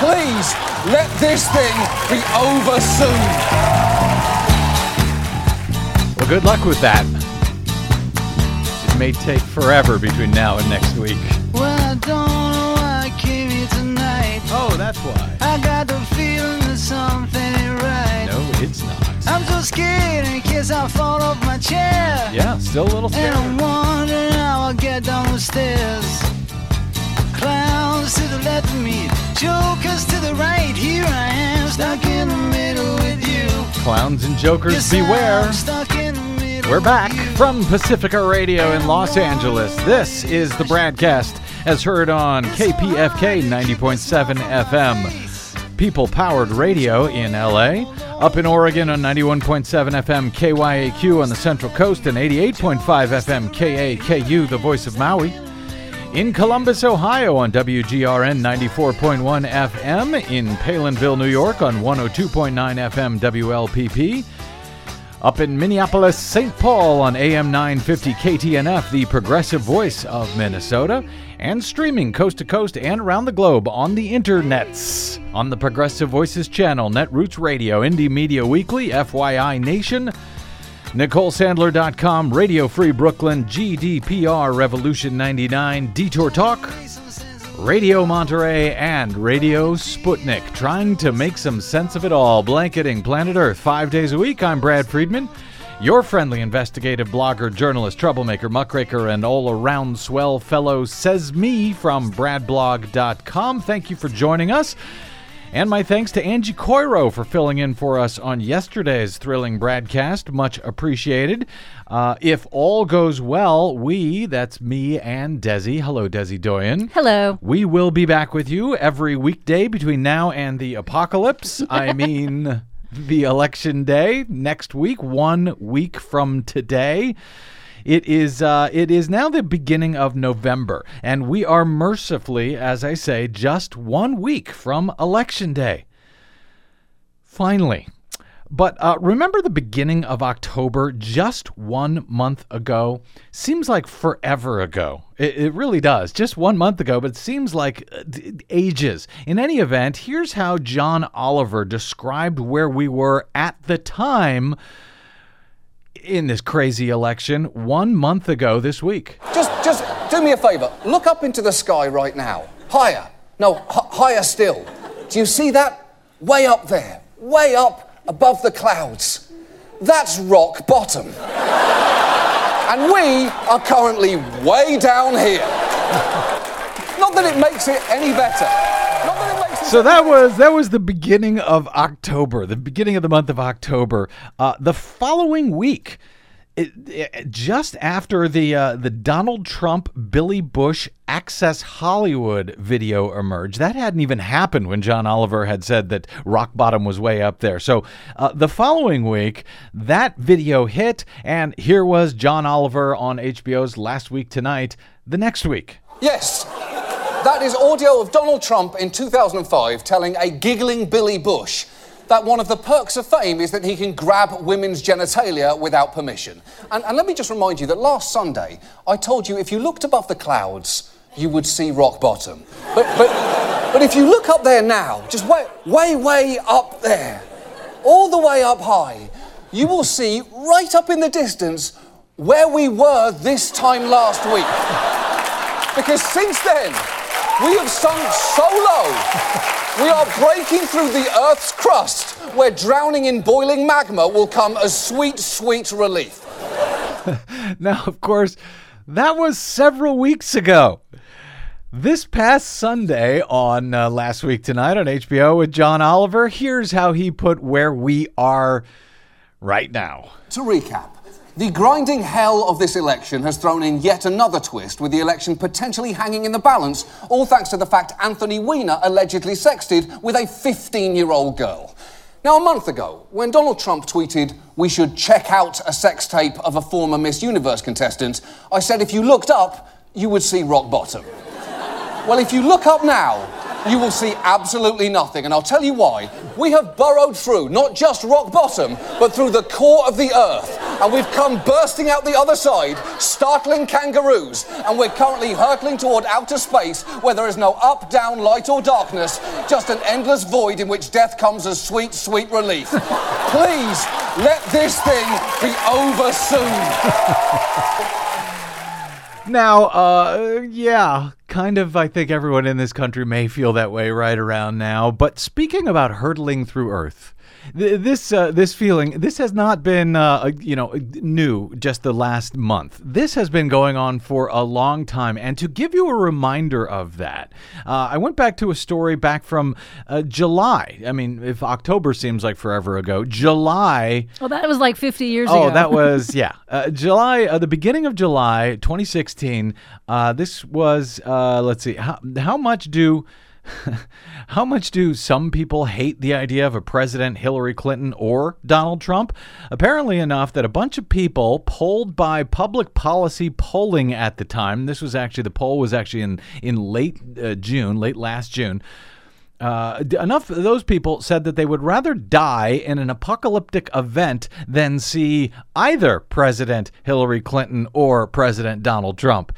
Please let this thing be over soon. Well, good luck with that. It may take forever between now and next week. Well, I don't know why I came here tonight. Oh, that's why. I got the feeling that something ain't right. No, it's not. I'm so scared in case I fall off my chair. Yeah, still a little scared. And I'm wondering how I'll get down the stairs. Clowns to the left of me, jokers to the right. Here I am, stuck in the middle with you. Clowns and jokers, Yes, beware. Stuck in the middle We're back from Pacifica Radio in Los Angeles. This is the BradCast as heard on KPFK 90.7 FM. People powered radio in LA. Up in Oregon on 91.7 FM KYAQ on the Central Coast and 88.5 FM KAKU, the voice of Maui. In Columbus, Ohio on WGRN 94.1 FM. In Palenville, New York on 102.9 FM WLPP. Up in Minneapolis, St. Paul on AM 950 KTNF, the progressive voice of Minnesota, and streaming coast to coast and around the globe on the internets. On the Progressive Voices channel, Netroots Radio, Indie Media Weekly, FYI Nation, NicoleSandler.com, Radio Free Brooklyn, GDPR Revolution 99, Detour Talk, Radio Monterey, and Radio Sputnik, trying to make some sense of it all, blanketing planet Earth five days a week. I'm Brad Friedman, your friendly investigative blogger, journalist, troublemaker, muckraker, and all around swell fellow, says me from bradblog.com. Thank you for joining us. And my thanks to Angie Coiro for filling in for us on yesterday's thrilling broadcast. Much appreciated. Uh, if all goes well, we, that's me and Desi, hello, Desi Doyen. Hello. We will be back with you every weekday between now and the apocalypse. I mean, the election day next week, one week from today. It is uh, it is now the beginning of November, and we are mercifully, as I say, just one week from election day. Finally. But uh, remember the beginning of October, just one month ago? Seems like forever ago. It, it really does. Just one month ago, but it seems like uh, ages. In any event, here's how John Oliver described where we were at the time in this crazy election one month ago this week. Just, just do me a favor. Look up into the sky right now. Higher. No, h- higher still. Do you see that? Way up there. Way up above the clouds. That's rock bottom. and we are currently way down here. Not that it makes it any better. So that was that was the beginning of October, the beginning of the month of October. Uh, the following week, it, it- just after the uh, the Donald Trump Billy Bush Access Hollywood video emerged, that hadn't even happened when John Oliver had said that rock bottom was way up there. So uh, the following week, that video hit, and here was John Oliver on HBO's Last Week Tonight. The next week. Yes. That is audio of Donald Trump in 2005 telling a giggling Billy Bush that one of the perks of fame is that he can grab women's genitalia without permission. And, and let me just remind you that last Sunday, I told you if you looked above the clouds, you would see rock bottom. But, but, but if you look up there now, just way, way, way up there, all the way up high, you will see right up in the distance where we were this time last week. Because since then, we have sunk so low, we are breaking through the Earth's crust, where drowning in boiling magma will come as sweet, sweet relief. Now, of course, that was several weeks ago. This past Sunday on uh, Last Week Tonight on HBO with John Oliver, here's how he put where we are right now. To recap, the grinding hell of this election has thrown in yet another twist, with the election potentially hanging in the balance, all thanks to the fact Anthony Weiner allegedly sexted with a 15 year old girl. Now, a month ago, when Donald Trump tweeted, we should check out a sex tape of a former Miss Universe contestant, I said if you looked up, you would see rock bottom. Well, if you look up now, you will see absolutely nothing, and I'll tell you why. We have burrowed through not just rock bottom, but through the core of the earth. And we've come bursting out the other side, startling kangaroos, and we're currently hurtling toward outer space where there is no up, down, light, or darkness, just an endless void in which death comes as sweet, sweet relief. Please let this thing be over soon. Now, uh, yeah, kind of. I think everyone in this country may feel that way right around now. But speaking about hurtling through Earth, th- this uh, this feeling this has not been uh, you know new just the last month. This has been going on for a long time. And to give you a reminder of that, uh, I went back to a story back from uh, July. I mean, if October seems like forever ago, July Well, that was like 50 years Oh, ago. Oh, that was yeah, uh, July, uh, the beginning of July, 2016. Uh, this was uh, let's see, how how much do how much do some people hate the idea of a president Hillary Clinton or Donald Trump? Apparently enough that a bunch of people polled by Public Policy Polling at the time. This was actually the poll was actually in in late uh, June, late last June. Uh, enough of those people said that they would rather die in an apocalyptic event than see either President Hillary Clinton or President Donald Trump.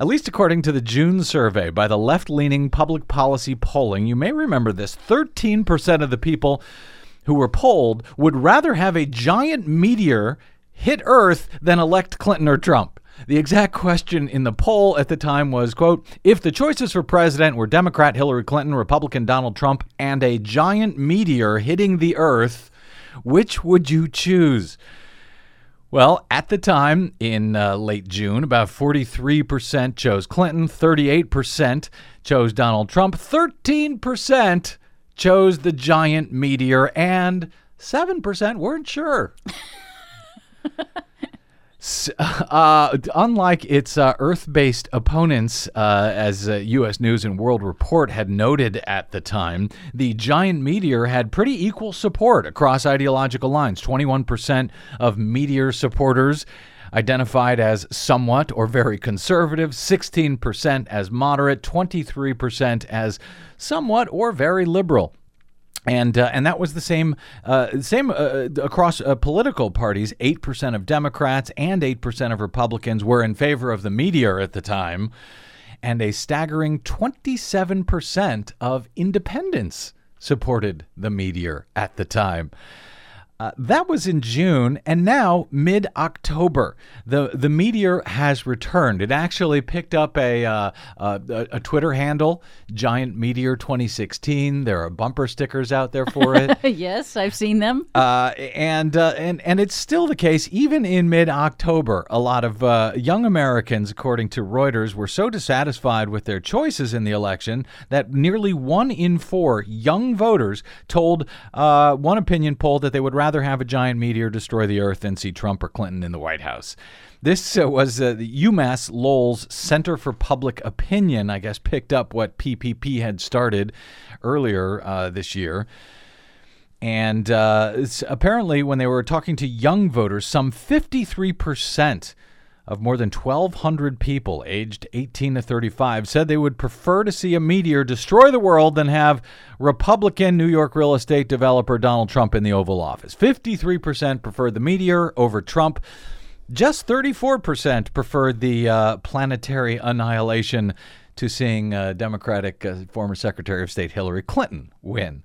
At least according to the June survey by the left leaning public policy polling, you may remember this 13% of the people who were polled would rather have a giant meteor hit Earth than elect Clinton or Trump. The exact question in the poll at the time was, quote, if the choices for president were Democrat Hillary Clinton, Republican Donald Trump, and a giant meteor hitting the earth, which would you choose? Well, at the time in uh, late June, about 43% chose Clinton, 38% chose Donald Trump, 13% chose the giant meteor, and 7% weren't sure. Uh, unlike its uh, Earth based opponents, uh, as uh, U.S. News and World Report had noted at the time, the giant meteor had pretty equal support across ideological lines. 21% of meteor supporters identified as somewhat or very conservative, 16% as moderate, 23% as somewhat or very liberal and uh, and that was the same uh, same uh, across uh, political parties. Eight percent of Democrats and eight percent of Republicans were in favor of the meteor at the time, and a staggering twenty-seven percent of independents supported the meteor at the time. Uh, that was in June, and now mid October, the the meteor has returned. It actually picked up a, uh, a a Twitter handle, Giant Meteor 2016. There are bumper stickers out there for it. yes, I've seen them. Uh, and uh, and and it's still the case even in mid-October. A lot of uh, young Americans, according to Reuters, were so dissatisfied with their choices in the election that nearly one in four young voters told uh, one opinion poll that they would rather have a giant meteor destroy the Earth than see Trump or Clinton in the White House. This uh, was uh, the UMass Lowell's Center for Public Opinion, I guess, picked up what PPP had started earlier uh, this year. And uh, apparently, when they were talking to young voters, some 53% of more than 1,200 people aged 18 to 35 said they would prefer to see a meteor destroy the world than have Republican New York real estate developer Donald Trump in the Oval Office. 53% preferred the meteor over Trump. Just 34% preferred the uh, planetary annihilation to seeing uh, Democratic uh, former Secretary of State Hillary Clinton win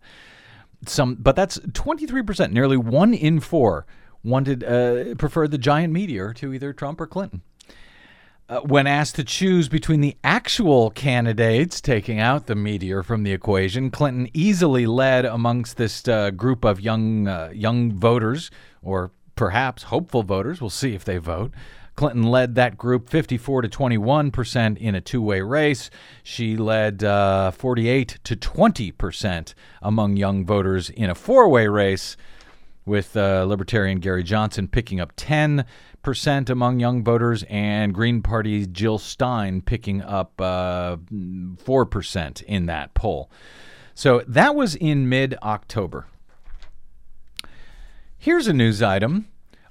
some but that's 23% nearly one in four wanted uh, preferred the giant meteor to either trump or clinton. Uh, when asked to choose between the actual candidates taking out the meteor from the equation clinton easily led amongst this uh, group of young uh, young voters or perhaps hopeful voters we'll see if they vote. Clinton led that group 54 to 21 percent in a two-way race. She led uh, 48 to 20 percent among young voters in a four-way race, with uh, Libertarian Gary Johnson picking up 10 percent among young voters, and Green Party Jill Stein picking up uh, four percent in that poll. So that was in mid-October. Here's a news item.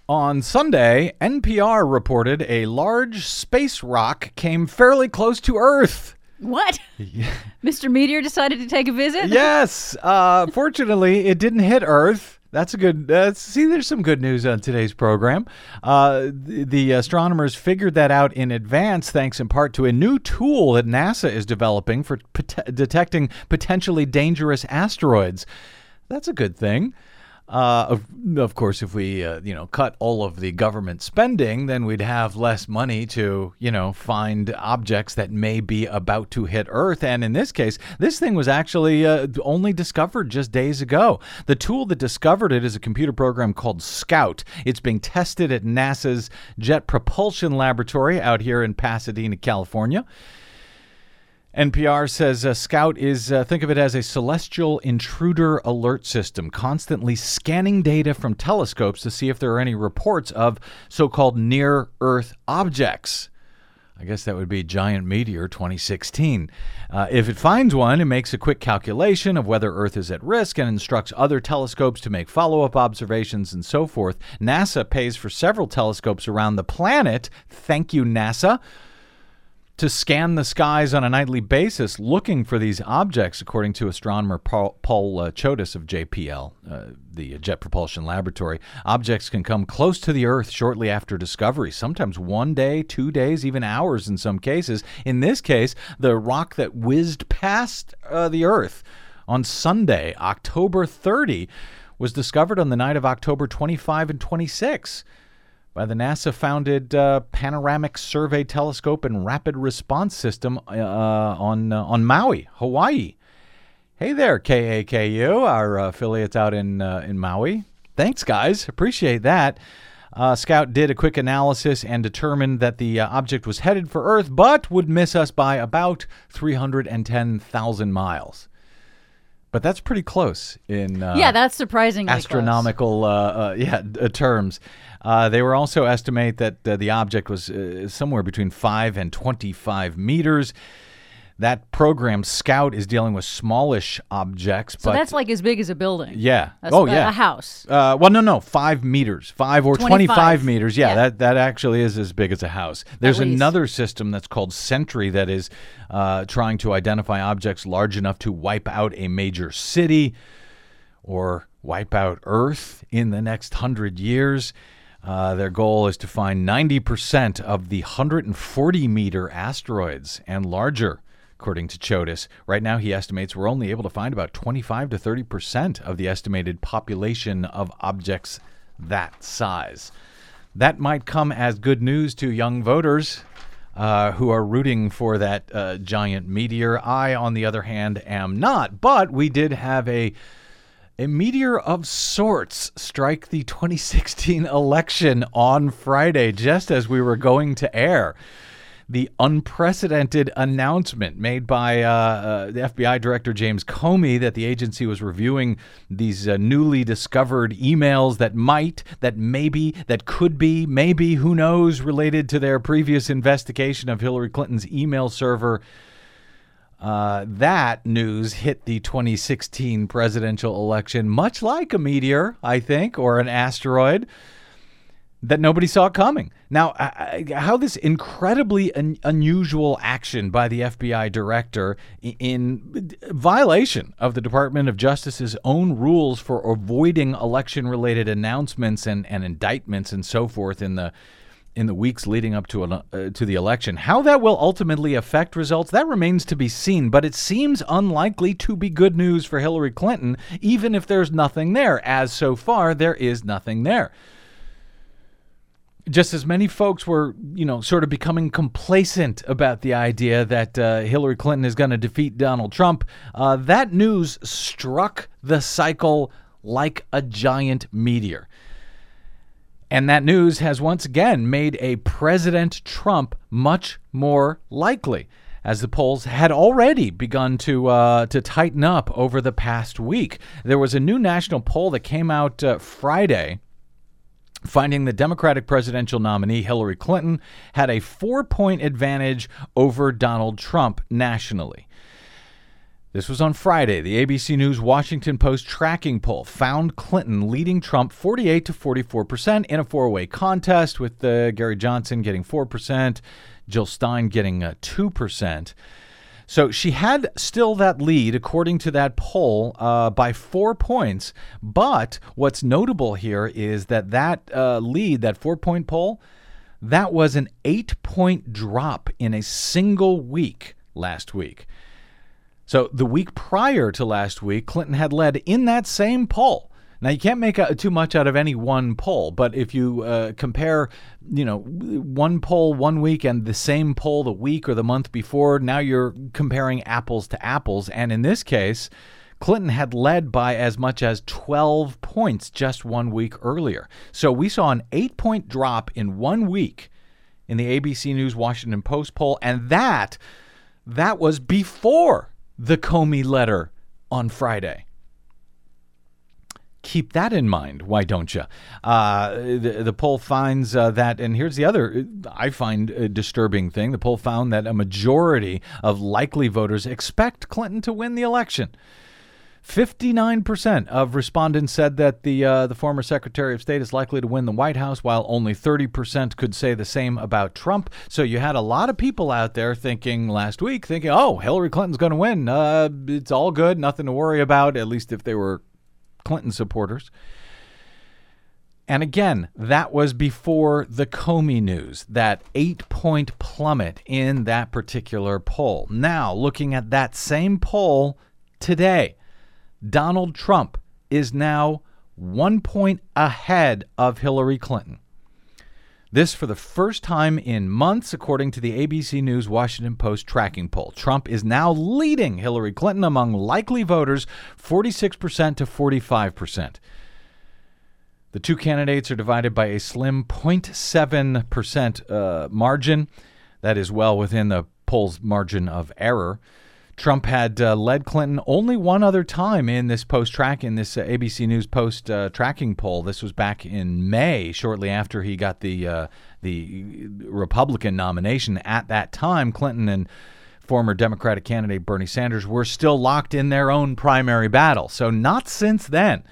On Sunday, NPR reported a large space rock came fairly close to Earth. What? Mr. Meteor decided to take a visit? Yes. Uh, fortunately, it didn't hit Earth. That's a good. Uh, see, there's some good news on today's program. Uh, the, the astronomers figured that out in advance, thanks in part to a new tool that NASA is developing for pot- detecting potentially dangerous asteroids. That's a good thing. Uh, of, of course, if we uh, you know cut all of the government spending, then we'd have less money to you know find objects that may be about to hit Earth. And in this case, this thing was actually uh, only discovered just days ago. The tool that discovered it is a computer program called Scout. It's being tested at NASA's Jet Propulsion Laboratory out here in Pasadena, California. NPR says uh, Scout is, uh, think of it as a celestial intruder alert system, constantly scanning data from telescopes to see if there are any reports of so called near Earth objects. I guess that would be Giant Meteor 2016. Uh, if it finds one, it makes a quick calculation of whether Earth is at risk and instructs other telescopes to make follow up observations and so forth. NASA pays for several telescopes around the planet. Thank you, NASA to scan the skies on a nightly basis looking for these objects, according to astronomer Paul, Paul uh, Chodas of JPL, uh, the Jet Propulsion Laboratory. Objects can come close to the Earth shortly after discovery, sometimes one day, two days, even hours in some cases. In this case, the rock that whizzed past uh, the Earth on Sunday, October 30, was discovered on the night of October 25 and 26 by the NASA founded uh, Panoramic Survey Telescope and Rapid Response System uh, on, uh, on Maui, Hawaii. Hey there, KAKU, our affiliates out in, uh, in Maui. Thanks, guys. Appreciate that. Uh, Scout did a quick analysis and determined that the uh, object was headed for Earth, but would miss us by about 310,000 miles. But that's pretty close in uh, yeah, that's surprisingly astronomical uh, uh, yeah uh, terms. Uh, they were also estimate that uh, the object was uh, somewhere between five and twenty-five meters. That program Scout is dealing with smallish objects, So but that's like as big as a building. yeah, That's oh a- yeah, a house. Uh, well, no, no, five meters, five or 25. twenty-five meters. Yeah, Yeah. that that actually is as big as a house. There's another system that's called Sentry that is uh, trying to identify objects large enough to wipe out a major city or wipe out Earth in the next hundred years. Uh, their goal is to find 90% of the 140 meter asteroids and larger, according to Chodas. Right now, he estimates we're only able to find about 25 to 30% of the estimated population of objects that size. That might come as good news to young voters uh, who are rooting for that uh, giant meteor. I, on the other hand, am not. But we did have a a meteor of sorts strike the 2016 election on Friday, just as we were going to air. The unprecedented announcement made by uh, uh, the FBI Director James Comey that the agency was reviewing these uh, newly discovered emails that might, that maybe, that could be, maybe, who knows, related to their previous investigation of Hillary Clinton's email server. Uh, that news hit the 2016 presidential election much like a meteor, I think, or an asteroid that nobody saw coming. Now, uh, how this incredibly un- unusual action by the FBI director i- in violation of the Department of Justice's own rules for avoiding election related announcements and, and indictments and so forth in the in the weeks leading up to an, uh, to the election. How that will ultimately affect results that remains to be seen, but it seems unlikely to be good news for Hillary Clinton even if there's nothing there as so far there is nothing there just as many folks were, you know, sort of becoming complacent about the idea that uh, Hillary Clinton is going to defeat Donald Trump, uh, that news struck the cycle like a giant meteor. And that news has once again made a President Trump much more likely, as the polls had already begun to uh, to tighten up over the past week. There was a new national poll that came out uh, Friday finding the Democratic presidential nominee Hillary Clinton had a four point advantage over Donald Trump nationally. This was on Friday. The ABC News Washington Post tracking poll found Clinton leading Trump 48 to 44 percent in a four-way contest, with uh, Gary Johnson getting four percent, Jill Stein getting uh, two percent. So she had still that lead, according to that poll, uh, by four points. But what's notable here is that that uh, lead, that four point poll, that was an eight point drop in a single week last week. So the week prior to last week, Clinton had led in that same poll. Now you can't make a, too much out of any one poll, but if you uh, compare, you know, one poll one week and the same poll the week or the month before, now you're comparing apples to apples. And in this case, Clinton had led by as much as 12 points just one week earlier. So we saw an eight point drop in one week in the ABC News Washington Post poll, and that that was before the Comey letter on Friday keep that in mind. Why don't you? Uh, the, the poll finds uh, that, and here's the other I find a disturbing thing. The poll found that a majority of likely voters expect Clinton to win the election. 59% of respondents said that the uh, the former Secretary of State is likely to win the White House, while only 30% could say the same about Trump. So you had a lot of people out there thinking last week, thinking, "Oh, Hillary Clinton's going to win. Uh, it's all good, nothing to worry about." At least if they were Clinton supporters. And again, that was before the Comey news, that eight point plummet in that particular poll. Now, looking at that same poll today, Donald Trump is now one point ahead of Hillary Clinton. This for the first time in months, according to the ABC News Washington Post tracking poll. Trump is now leading Hillary Clinton among likely voters 46% to 45%. The two candidates are divided by a slim 0.7% uh, margin. That is well within the poll's margin of error. Trump had uh, led Clinton only one other time in this post track in this uh, ABC News post uh, tracking poll. This was back in May, shortly after he got the uh, the Republican nomination. At that time, Clinton and former Democratic candidate Bernie Sanders were still locked in their own primary battle. So not since then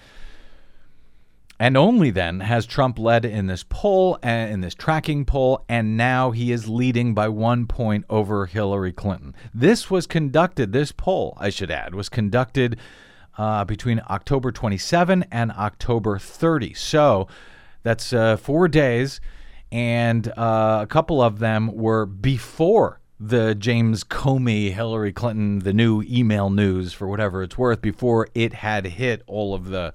and only then has Trump led in this poll, uh, in this tracking poll, and now he is leading by one point over Hillary Clinton. This was conducted, this poll, I should add, was conducted uh, between October 27 and October 30. So that's uh, four days, and uh, a couple of them were before the James Comey, Hillary Clinton, the new email news, for whatever it's worth, before it had hit all of the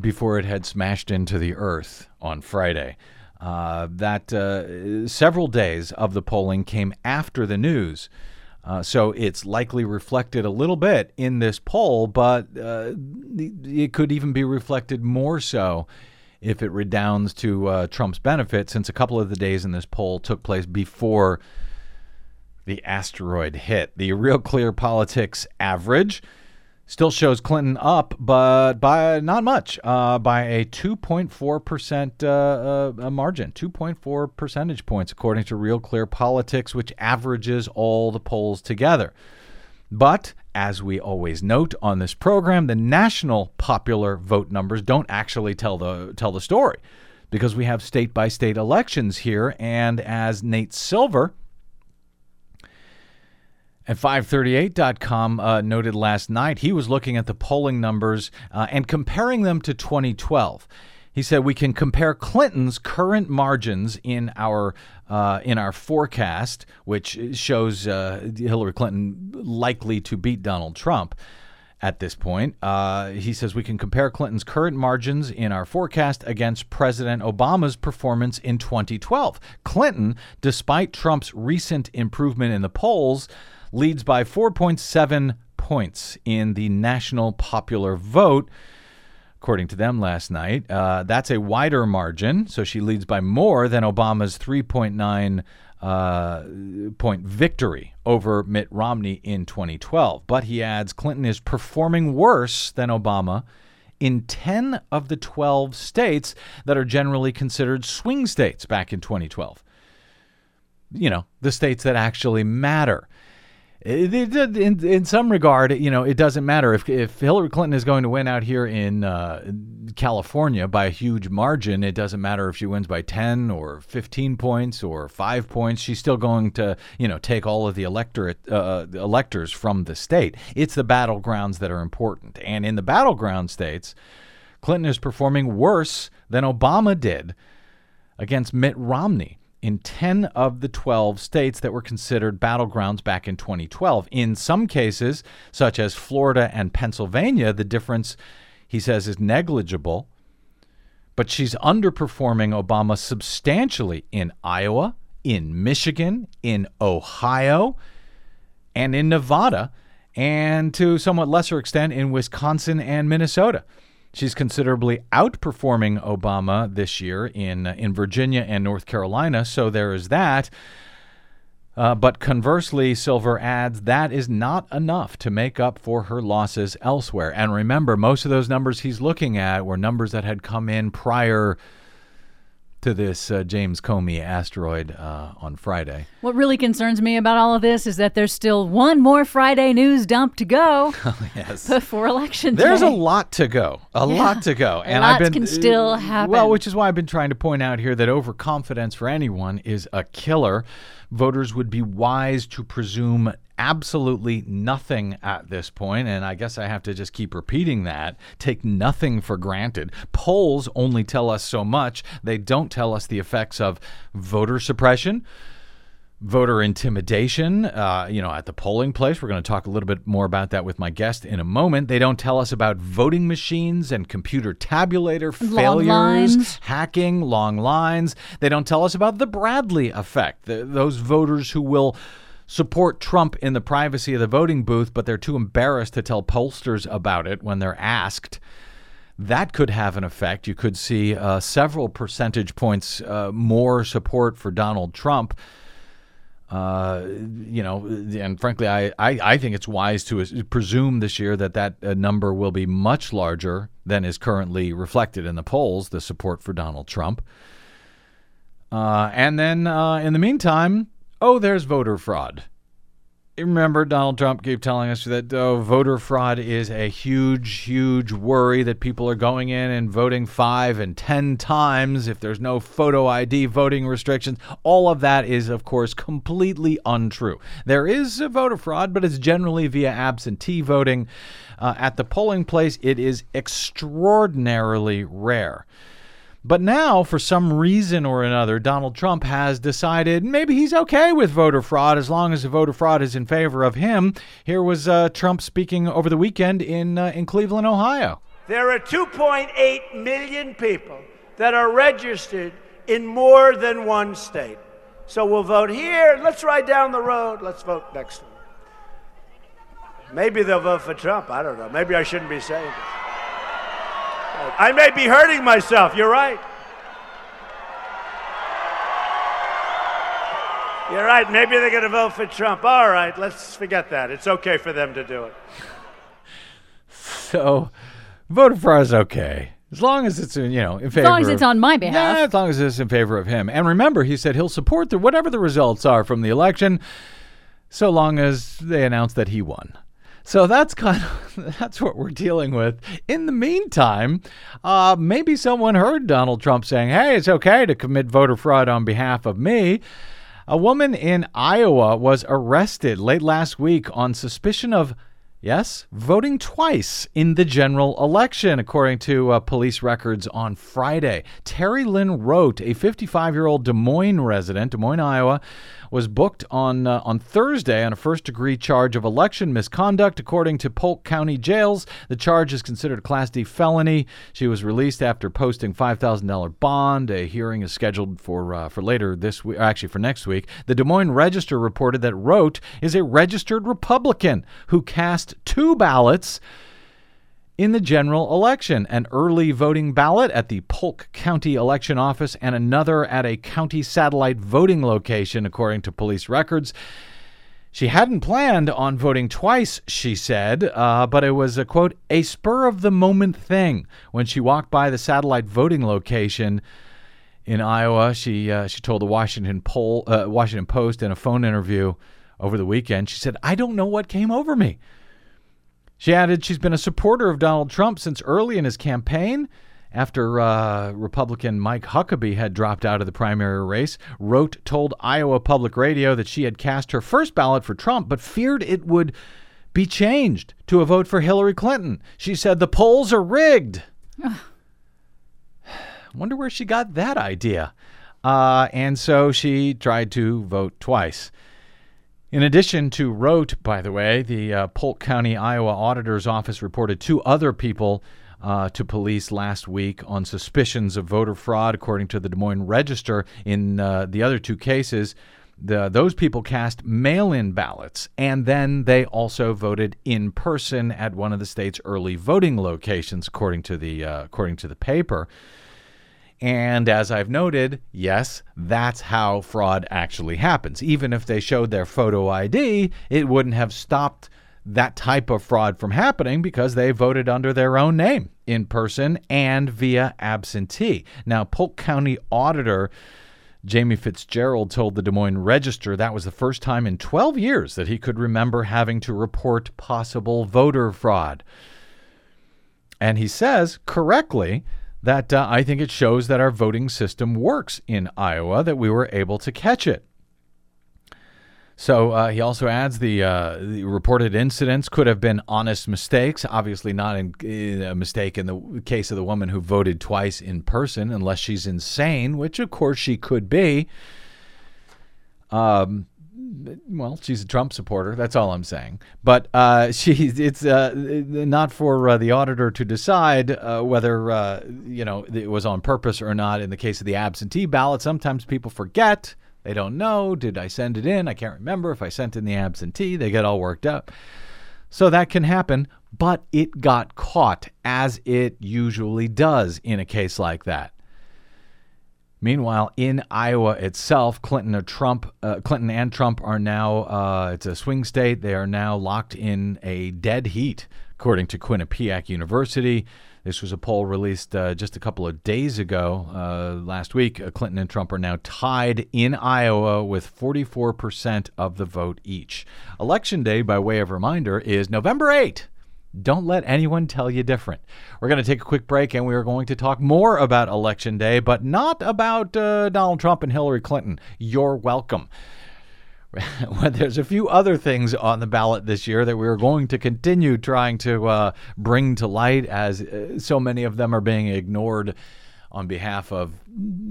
before it had smashed into the earth on Friday. Uh, that uh, several days of the polling came after the news. Uh, so it's likely reflected a little bit in this poll, but uh, it could even be reflected more so if it redounds to uh, Trump's benefit, since a couple of the days in this poll took place before the asteroid hit. The Real Clear Politics average Still shows Clinton up, but by not much, uh, by a 2.4% uh, uh, margin, 2.4 percentage points, according to Real Clear Politics, which averages all the polls together. But as we always note on this program, the national popular vote numbers don't actually tell the tell the story because we have state by state elections here. And as Nate Silver, at 538.com uh, noted last night, he was looking at the polling numbers uh, and comparing them to 2012. He said we can compare Clinton's current margins in our uh, in our forecast, which shows uh, Hillary Clinton likely to beat Donald Trump at this point. Uh, he says we can compare Clinton's current margins in our forecast against President Obama's performance in 2012. Clinton, despite Trump's recent improvement in the polls, leads by 4.7 points in the national popular vote. According to them last night, uh, that's a wider margin. So she leads by more than Obama's 3.9 uh, point victory over Mitt Romney in 2012. But he adds Clinton is performing worse than Obama in 10 of the 12 states that are generally considered swing states back in 2012. You know, the states that actually matter. In, in some regard, you know, it doesn't matter if if Hillary Clinton is going to win out here in uh, California by a huge margin. It doesn't matter if she wins by ten or fifteen points or five points. She's still going to, you know, take all of the electorate uh, the electors from the state. It's the battlegrounds that are important, and in the battleground states, Clinton is performing worse than Obama did against Mitt Romney in 10 of the 12 states that were considered battlegrounds back in 2012. In some cases, such as Florida and Pennsylvania, the difference, he says, is negligible. But she's underperforming Obama substantially in Iowa, in Michigan, in Ohio, and in Nevada, and to somewhat lesser extent in Wisconsin and Minnesota. She's considerably outperforming Obama this year in in Virginia and North Carolina, so there is that. Uh, but conversely, Silver adds that is not enough to make up for her losses elsewhere. And remember, most of those numbers he's looking at were numbers that had come in prior to this uh, James Comey asteroid uh, on Friday. What really concerns me about all of this is that there's still one more Friday news dump to go Yes. before election day. There's day. a lot to go. A Yeah. lot to go. And Lots I've been can still happen. Well, which is why I've been trying to point out here that overconfidence for anyone is a killer. Voters would be wise to presume absolutely nothing at this point, and I guess I have to just keep repeating that. Take nothing for granted. Polls only tell us so much. They don't tell us the effects of voter suppression, voter intimidation, uh, you know, at the polling place. We're going to talk a little bit more about that with my guest in a moment. They don't tell us about voting machines and computer tabulator failures, lines. hacking, long lines. They don't tell us about the Bradley effect, the, those voters who will support Trump in the privacy of the voting booth, but they're too embarrassed to tell pollsters about it when they're asked that could have an effect. You could see uh, several percentage points uh, more support for Donald Trump. Uh, you know, and frankly, I, I, I think it's wise to presume this year that that uh, number will be much larger than is currently reflected in the polls, the support for Donald Trump. Uh, and then uh, in the meantime, oh, there's voter fraud. Remember, Donald Trump keep telling us that oh, voter fraud is a huge, huge worry that people are going in and voting five and ten times if there's no photo ID voting restrictions. All of that is, of course, completely untrue. There is a voter fraud, but it's generally via absentee voting. Uh, at the polling place, it is extraordinarily rare. But now, for some reason or another, Donald Trump has decided maybe he's okay with voter fraud as long as the voter fraud is in favor of him. Here was uh, Trump speaking over the weekend in uh, in Cleveland, Ohio. There are 2.8 million people that are registered in more than one state. So we'll vote here. Let's ride down the road. Let's vote next one. Maybe they'll vote for Trump. I don't know. Maybe I shouldn't be saying this. I may be hurting myself. You're right. You're right. Maybe they're going to vote for Trump. All right, let's forget that. It's okay for them to do it. So, voter for us, okay as long as it's uh, you know in favor. long as of- it's on my behalf. Yeah, as long as it's in favor of him. And remember, he said he'll support the whatever the results are from the election, so long as they announce that he won. So that's kind of that's what we're dealing with. In the meantime, uh, maybe someone heard Donald Trump saying, "Hey, it's okay to commit voter fraud on behalf of me." A woman in Iowa was arrested late last week on suspicion of Yes, voting twice in the general election, according to uh, police records on Friday. Terri Lynn Rote, a 55 year old Des Moines resident, Des Moines, Iowa, was booked on uh, on Thursday on a first degree charge of election misconduct, according to Polk County jails. The charge is considered a Class D felony. She was released after posting $5,000 bond. A hearing is scheduled for uh, for later this week, actually for next week. The Des Moines Register reported that Rote is a registered Republican who cast two ballots in the general election an early voting ballot at the Polk County Election Office and another at a county satellite voting location, according to police records. She hadn't planned on voting twice, she said, uh, but it was a quote, a spur of the moment thing. When she walked by the satellite voting location in Iowa, she uh, she told the Washington Poll, uh, Washington Post in a phone interview over the weekend. She said, I don't know what came over me. She added she's been a supporter of Donald Trump since early in his campaign. After uh, Republican Mike Huckabee had dropped out of the primary race, Rote told Iowa Public Radio that she had cast her first ballot for Trump, but feared it would be changed to a vote for Hillary Clinton. She said the polls are rigged. Wonder where she got that idea. Uh, and so she tried to vote twice. In addition to Rote, by the way, the uh, Polk County, Iowa Auditor's Office reported two other people uh, to police last week on suspicions of voter fraud, according to the Des Moines Register. In uh, the other two cases, the, those people cast mail in ballots, and then they also voted in person at one of the state's early voting locations, according to the, uh, according to the paper. And as I've noted, yes, that's how fraud actually happens. Even if they showed their photo ID, it wouldn't have stopped that type of fraud from happening because they voted under their own name in person and via absentee. Now, Polk County Auditor Jamie Fitzgerald told the Des Moines Register that was the first time in 12 years that he could remember having to report possible voter fraud. And he says correctly that uh, I think it shows that our voting system works in Iowa, that we were able to catch it. So uh, he also adds the, uh, the, reported incidents could have been honest mistakes. Obviously, not in, in a mistake in the case of the woman who voted twice in person, unless she's insane, which of course she could be. Um, well, she's a Trump supporter. That's all I'm saying. But uh, she, it's uh, not for uh, the auditor to decide uh, whether uh, you know it was on purpose or not. In the case of the absentee ballot, sometimes people forget. They don't know. Did I send it in? I can't remember if I sent in the absentee. They get all worked up. So that can happen, but it got caught as it usually does in a case like that. Meanwhile, in Iowa itself, Clinton and Trump, uh, Clinton and Trump are now uh, it's a swing state. They are now locked in a dead heat, according to Quinnipiac University. This was a poll released uh, just a couple of days ago, uh, last week. Uh, Clinton and Trump are now tied in Iowa with 44% of the vote each. Election day, by way of reminder, is November 8. Don't let anyone tell you different. We're going to take a quick break and we are going to talk more about Election Day, but not about uh, Donald Trump and Hillary Clinton. You're welcome. There's a few other things on the ballot this year that we're going to continue trying to uh, bring to light as uh, so many of them are being ignored on behalf of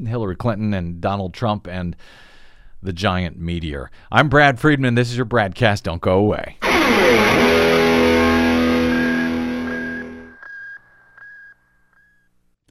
Hillary Clinton and Donald Trump and the giant meteor. I'm Brad Friedman. This is your broadcast. Don't go away.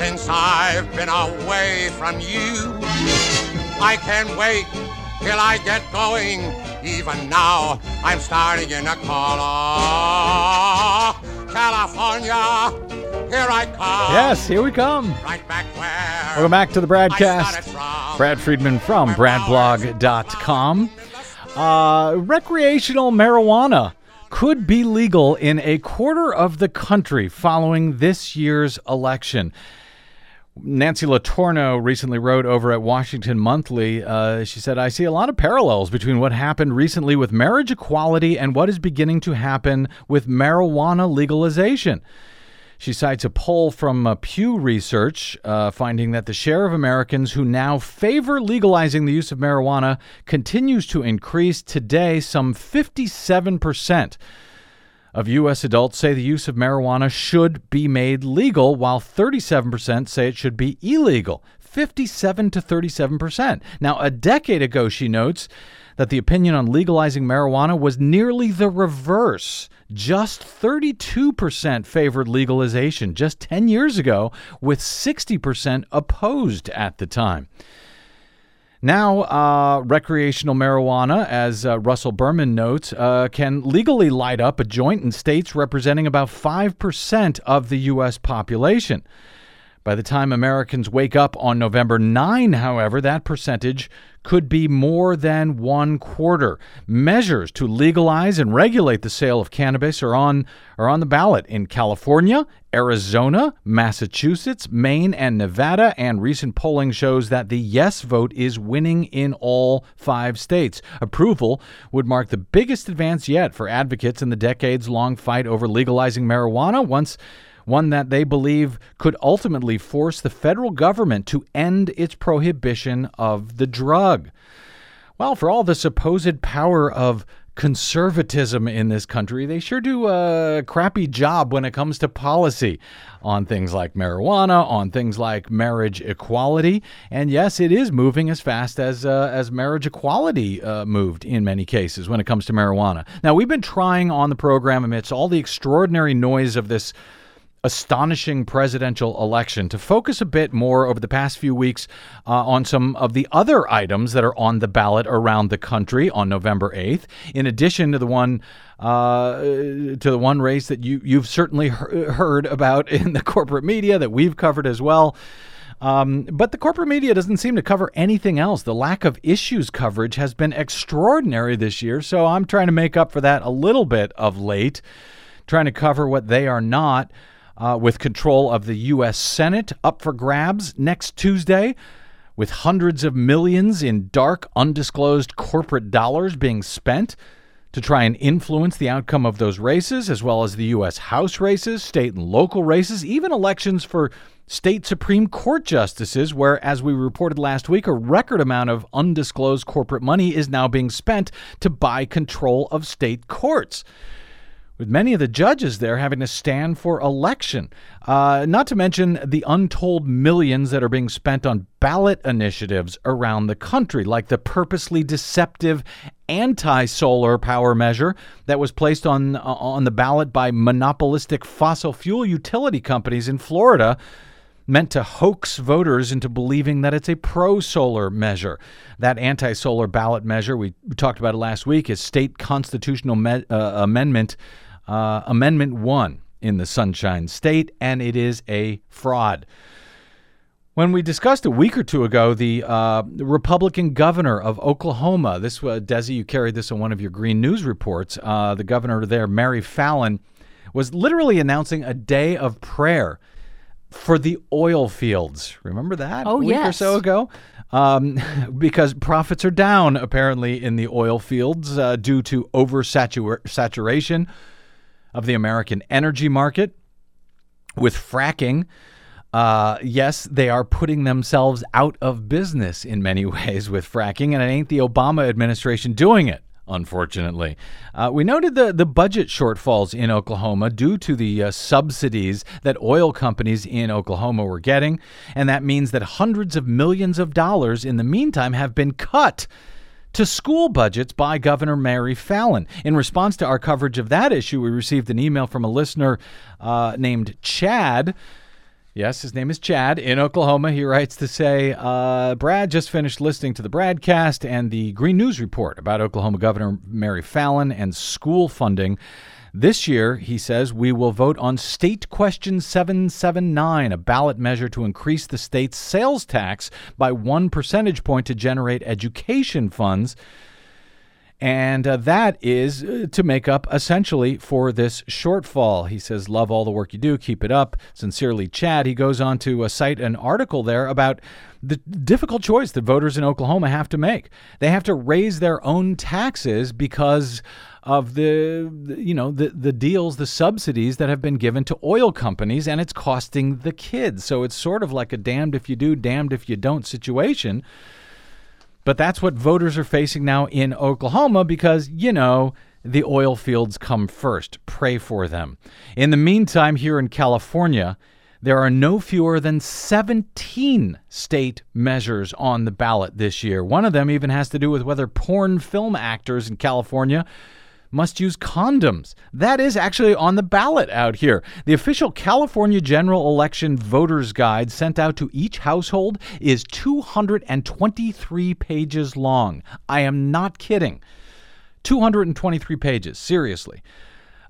since I've been away from you. I can't wait till I get going. Even now, I'm starting in a color. California, here I come. Yes, here we come. Right back where Welcome back to the I BradCast. started from. Brad Friedman from bradblog.com. Uh, recreational marijuana could be legal in a quarter of the country following this year's election. Nancy LeTourneau recently wrote over at Washington Monthly. Uh, she said, I see a lot of parallels between what happened recently with marriage equality and what is beginning to happen with marijuana legalization. She cites a poll from uh, Pew Research uh, finding that the share of Americans who now favor legalizing the use of marijuana continues to increase. Today, some 57% of U.S. adults say the use of marijuana should be made legal, while 37% say it should be illegal. 57 to 37%. Now, a decade ago, she notes that the opinion on legalizing marijuana was nearly the reverse. Just 32% favored legalization just 10 years ago, with 60% opposed at the time. Now, uh, recreational marijuana, as uh, Russell Berman notes, uh, can legally light up a joint in states representing about 5% of the U.S. population. By the time Americans wake up on November 9, however, that percentage could be more than one quarter. Measures to legalize and regulate the sale of cannabis are on, are on the ballot in California, Arizona, Massachusetts, Maine, and Nevada, and recent polling shows that the yes vote is winning in all five states. Approval would mark the biggest advance yet for advocates in the decades long fight over legalizing marijuana once one that they believe could ultimately force the federal government to end its prohibition of the drug. Well, for all the supposed power of conservatism in this country, they sure do a crappy job when it comes to policy on things like marijuana, on things like marriage equality. And yes, it is moving as fast as uh, as marriage equality uh, moved in many cases when it comes to marijuana. Now, we've been trying on the program amidst all the extraordinary noise of this astonishing presidential election to focus a bit more over the past few weeks uh, on some of the other items that are on the ballot around the country on November 8th, in addition to the one. Uh, to the one race that you you've certainly he- heard about in the corporate media that we've covered as well. Um, but the corporate media doesn't seem to cover anything else. The lack of issues coverage has been extraordinary this year, so I'm trying to make up for that a little bit of late, trying to cover what they are not uh, with control of the U.S. Senate up for grabs next Tuesday, with hundreds of millions in dark, undisclosed corporate dollars being spent to try and influence the outcome of those races, as well as the U.S. House races, state and local races, even elections for state Supreme Court justices, where, as we reported last week, a record amount of undisclosed corporate money is now being spent to buy control of state courts with many of the judges there having to stand for election. Uh, not to mention the untold millions that are being spent on ballot initiatives around the country, like the purposely deceptive anti-solar power measure that was placed on uh, on the ballot by monopolistic fossil fuel utility companies in Florida meant to hoax voters into believing that it's a pro solar measure. That anti solar ballot measure, we, talked about it last week, is State Constitutional me- uh, Amendment uh, Amendment 1 in the Sunshine State, and it is a fraud. When we discussed a week or two ago the uh, Republican governor of Oklahoma, this uh, Desi, you carried this on one of your Green News reports. Uh, the governor there, Mary Fallin, was literally announcing a day of prayer for the oil fields. Remember that? Oh, a week or so ago, um, because profits are down apparently in the oil fields uh, due to oversaturation of the American energy market with fracking. Uh, yes, they are putting themselves out of business in many ways with fracking, and it ain't the Obama administration doing it. Unfortunately, uh, we noted the, the budget shortfalls in Oklahoma due to the uh, subsidies that oil companies in Oklahoma were getting, and that means that hundreds of millions of dollars in the meantime have been cut to school budgets by Governor Mary Fallin. In response to our coverage of that issue, we received an email from a listener uh, named Chad. Yes, his name is Chad in Oklahoma. He writes to say, uh, Brad just finished listening to the broadcast and the Green News Report about Oklahoma Governor Mary Fallin and school funding. This year, he says, we will vote on State Question 779, a ballot measure to increase the state's sales tax by one percentage point to generate education funds. And uh, that is uh, to make up essentially for this shortfall. He says, Love all the work you do. Keep it up. Sincerely, Chad. He goes on to uh, cite an article there about the difficult choice that voters in Oklahoma have to make. They have to raise their own taxes because of the, you know the the deals the subsidies that have been given to oil companies and it's costing the kids so it's sort of like a damned if you do damned if you don't situation but that's what voters are facing now in Oklahoma because, you know, the oil fields come first. Pray for them. In the meantime, here in California, there are no fewer than 17 state measures on the ballot this year. One of them even has to do with whether porn film actors in California must use condoms. That is actually on the ballot out here. The official California general election voters guide sent out to each household is 223 pages long. I am not kidding. 223 pages, seriously.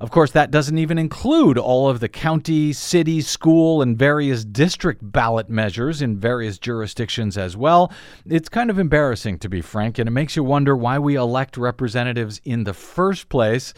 Of course, that doesn't even include all of the county, city, school, and various district ballot measures in various jurisdictions as well. It's kind of embarrassing, to be frank, and it makes you wonder why we elect representatives in the first place.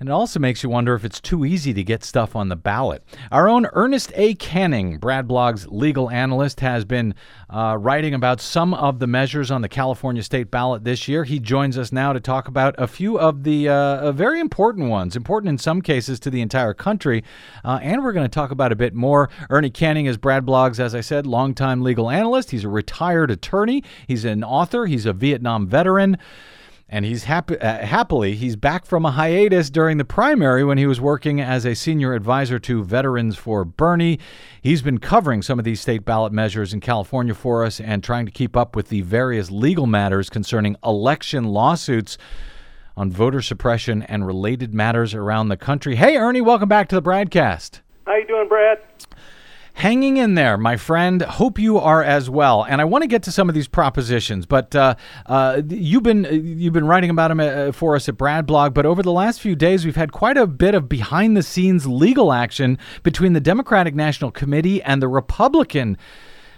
And it also makes you wonder if it's too easy to get stuff on the ballot. Our own Ernest A. Canning, Brad Blog's legal analyst, has been uh, writing about some of the measures on the California state ballot this year. He joins us now to talk about a few of the uh, very important ones, important in some cases to the entire country. Uh, and we're going to talk about a bit more. Ernie Canning is Brad Blog's, as I said, longtime legal analyst. He's a retired attorney, he's an author, he's a Vietnam veteran and he's happy, uh, happily he's back from a hiatus during the primary when he was working as a senior advisor to Veterans for Bernie. He's been covering some of these state ballot measures in California for us and trying to keep up with the various legal matters concerning election lawsuits on voter suppression and related matters around the country. Hey Ernie, welcome back to the broadcast. How you doing, Brad? Hanging in there, my friend. Hope you are as well. And I want to get to some of these propositions, but uh, uh, you've been you've been writing about them uh, for us at Brad Blog. But over the last few days, we've had quite a bit of behind the scenes legal action between the Democratic National Committee and the Republican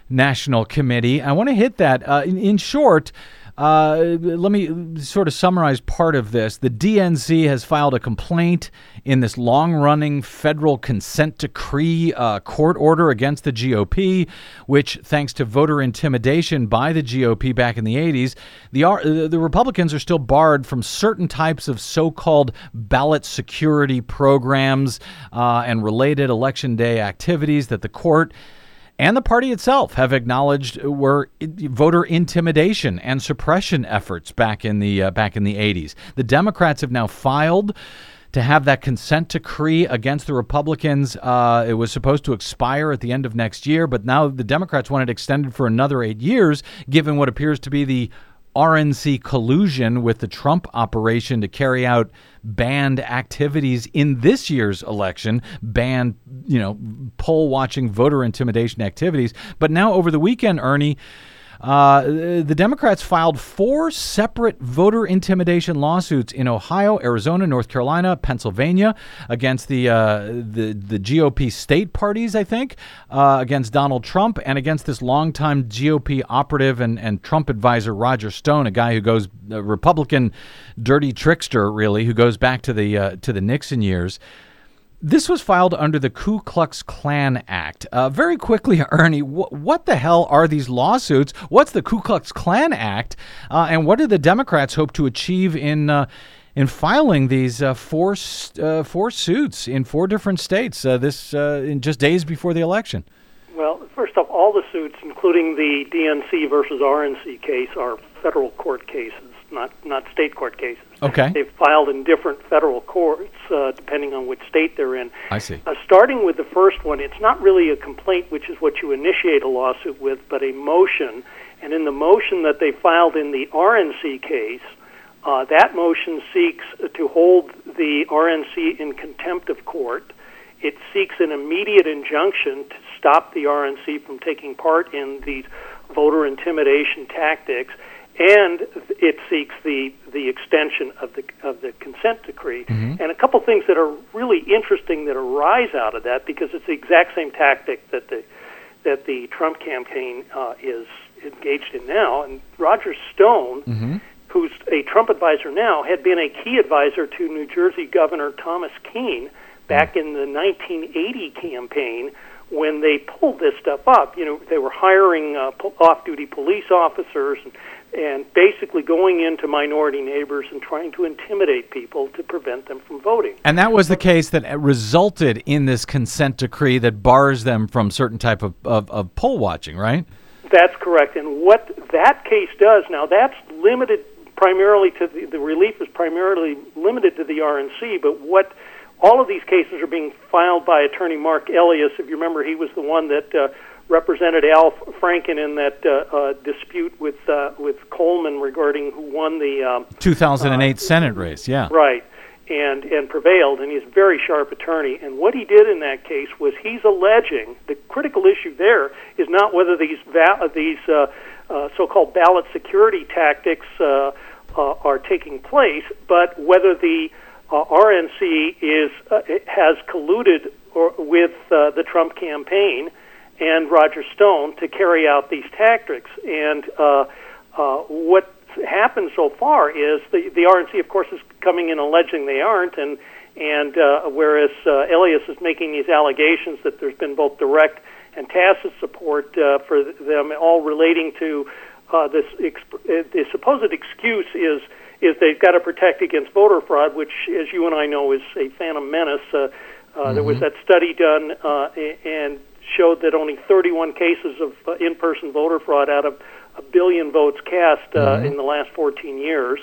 National Committee. I want to hit that uh, in, in short. Uh, let me sort of summarize part of this. The DNC has filed a complaint in this long running federal consent decree uh, court order against the GOP, which, thanks to voter intimidation by the GOP back in the 80s, the, uh, the Republicans are still barred from certain types of so called ballot security programs uh, and related election day activities that the court and the party itself have acknowledged were voter intimidation and suppression efforts back in the uh, back in the 80s. The Democrats have now filed to have that consent decree against the Republicans. Uh, it was supposed to expire at the end of next year, but now the Democrats want it extended for another eight years, given what appears to be the RNC collusion with the Trump operation to carry out banned activities in this year's election, banned, you know, poll watching, voter intimidation activities. But now over the weekend, Ernie, uh, the Democrats filed four separate voter intimidation lawsuits in Ohio, Arizona, North Carolina, Pennsylvania against the uh, the the GOP state parties. I think uh, against Donald Trump and against this longtime GOP operative and, and Trump advisor Roger Stone, a guy who goes Republican dirty trickster, really, who goes back to the uh, to the Nixon years. This was filed under the Ku Klux Klan Act. Uh, very quickly, Ernie, wh- what the hell are these lawsuits? What's the Ku Klux Klan Act, uh, and what do the Democrats hope to achieve in uh, in filing these uh, four uh, four suits in four different states? Uh, this in just days before the election. Well, first off, all the suits, including the DNC versus RNC case, are federal court cases not not state court cases. Okay. They've filed in different federal courts uh, depending on which state they're in. I see. Uh, starting with the first one, it's not really a complaint, which is what you initiate a lawsuit with, but a motion. And in the motion that they filed in the RNC case, uh, that motion seeks to hold the RNC in contempt of court. It seeks an immediate injunction to stop the RNC from taking part in these voter intimidation tactics and it seeks the the extension of the of the consent decree. Mm-hmm. And a couple things that are really interesting that arise out of that because it's the exact same tactic that the that the Trump campaign uh, is engaged in now. And Roger Stone, mm-hmm. who's a Trump advisor now, had been a key advisor to New Jersey Governor Thomas Kean back mm-hmm. in the 1980 campaign when they pulled this stuff up. You know, they were hiring uh, off-duty police officers and and basically going into minority neighbors and trying to intimidate people to prevent them from voting. And that was the case that resulted in this consent decree that bars them from certain type of, of, of poll watching, right? That's correct. And what that case does now, that's limited primarily to the, the relief is primarily limited to the RNC, but what all of these cases are being filed by attorney Marc Elias. If you remember, he was the one that uh, represented Al Franken in that uh, uh, dispute with uh, with Coleman regarding who won the um, 2008 Senate race. Yeah. right and and prevailed. And he's a very sharp attorney. And what he did in that case was he's alleging the critical issue there is not whether these va- these uh, uh, so-called ballot security tactics uh, uh, are taking place, but whether the uh, RNC is uh, has colluded or, with uh, the Trump campaign and Roger Stone to carry out these tactics. And uh, uh, what happened so far is the the RNC, of course, is coming in alleging they aren't, and and uh, whereas uh, Elias is making these allegations that there's been both direct and tacit support uh, for them, all relating to uh, this exp- uh, the supposed excuse is is they've got to protect against voter fraud, which, as you and I know, is a phantom menace. Uh, uh, There was that study done uh, and showed that only 31 cases of uh, in-person voter fraud out of a billion votes cast uh, in the last 14 years.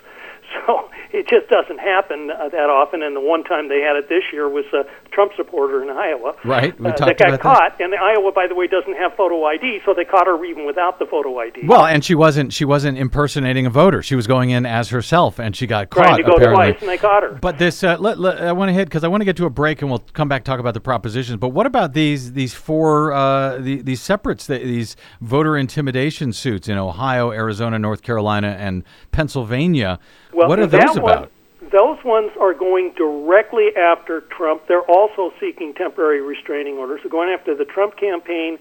So it just doesn't happen uh, that often. And the one time they had it this year was a Trump supporter in Iowa. Right, we uh, talked that got about that. caught. And Iowa, by the way, doesn't have photo ID, so they caught her even without the photo ID. Well, and she wasn't she wasn't impersonating a voter. She was going in as herself, and she got trying caught. to go apparently. twice, and they caught her. But this, uh, let, let- I want to hit because I want to get to a break, and we'll come back talk about the propositions. But what about these these four uh, the, these separates, th- these voter intimidation suits in Ohio, Arizona, North Carolina, and Pennsylvania? Well, what are those one- about? those ones are going directly after Trump. They're also seeking temporary restraining orders. They're going after the Trump campaign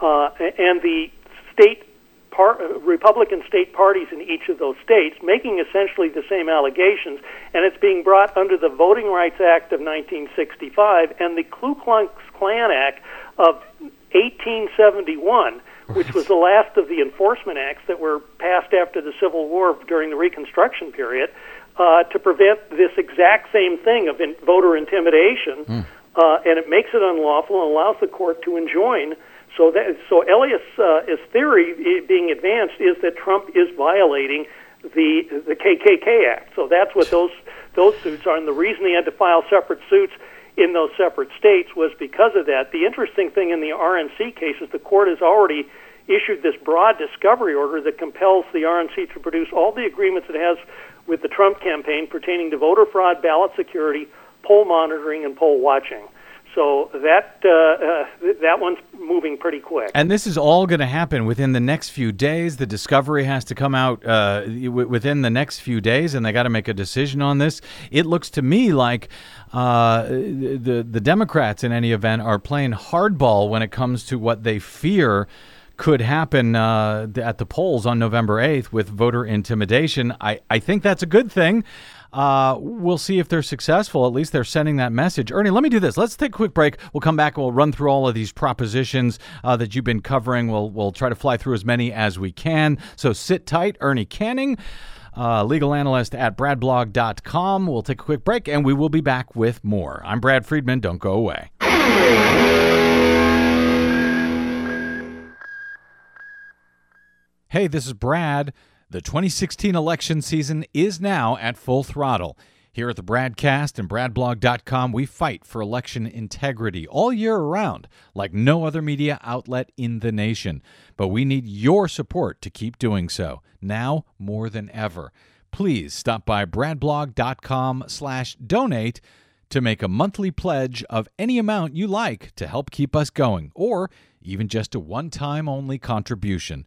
uh, and the state par- uh, Republican state parties in each of those states, making essentially the same allegations. And it's being brought under the Voting Rights Act of 1965 and the Ku Klux Klan Act of 1871 which was the last of the enforcement acts that were passed after the Civil War during the Reconstruction period uh, to prevent this exact same thing of in- voter intimidation, uh, and it makes it unlawful and allows the court to enjoin. So that so Elias' uh, his theory being advanced is that Trump is violating the the KKK Act. So that's what those those suits are, and the reason they had to file separate suits in those separate states was because of that. The interesting thing in the RNC case is the court has already issued this broad discovery order that compels the RNC to produce all the agreements it has with the Trump campaign pertaining to voter fraud, ballot security, poll monitoring, and poll watching. So that uh, uh, that one's moving pretty quick. And this is all going to happen within the next few days. The discovery has to come out uh, w- within the next few days, and they got to make a decision on this. It looks to me like uh, the the Democrats, in any event, are playing hardball when it comes to what they fear could happen uh, at the polls on November 8th with voter intimidation. I, I think that's a good thing. Uh, we'll see if they're successful. At least they're sending that message. Ernie, let me do this. Let's take a quick break. We'll come back and we'll run through all of these propositions uh, that you've been covering. We'll, we'll try to fly through as many as we can. So sit tight. Ernie Canning, uh, legal analyst at bradblog.com. We'll take a quick break and we will be back with more. I'm Brad Friedman. Don't go away. Hey, this is Brad. The 2016 election season is now at full throttle. Here at the Bradcast and BradBlog.com, we fight for election integrity all year around, like no other media outlet in the nation. But we need your support to keep doing so, now more than ever. Please stop by BradBlog.com slash donate to make a monthly pledge of any amount you like to help keep us going, or even just a one-time only contribution.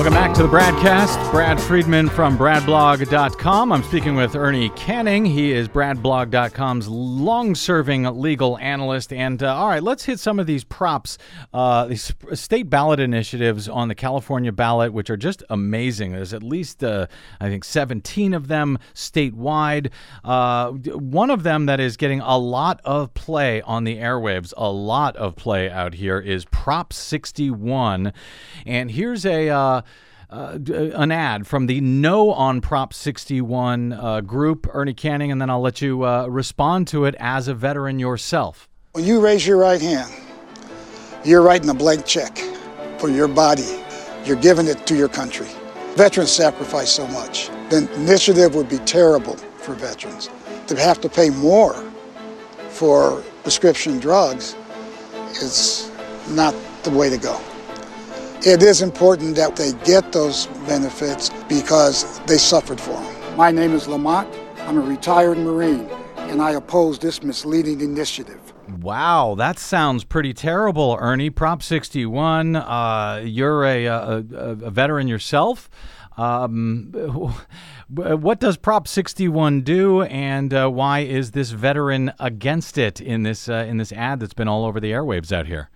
Welcome Back to the broadcast. Brad Friedman from BradBlog.com. I'm speaking with Ernie Canning. He is BradBlog.com's long serving legal analyst. And uh, all right, let's hit some of these props, uh, these state ballot initiatives on the California ballot, which are just amazing. There's at least, uh, I think, 17 of them statewide. Uh, one of them that is getting a lot of play on the airwaves, a lot of play out here, is Prop 61. And here's a uh, an ad from the No on Prop 61 uh, group, Ernie Canning, and then I'll let you uh, respond to it as a veteran yourself. When you raise your right hand, you're writing a blank check for your body. You're giving it to your country. Veterans sacrifice so much. The initiative would be terrible for veterans. To have to pay more for prescription drugs is not the way to go. It is important that they get those benefits because they suffered for them. My name is Lamont. I'm a retired Marine, and I oppose this misleading initiative. Wow, that sounds pretty terrible, Ernie. Prop 61, uh, you're a, a, a, veteran yourself. Um, what does Prop 61 do, and uh, why is this veteran against it in this uh, in this ad that's been all over the airwaves out here?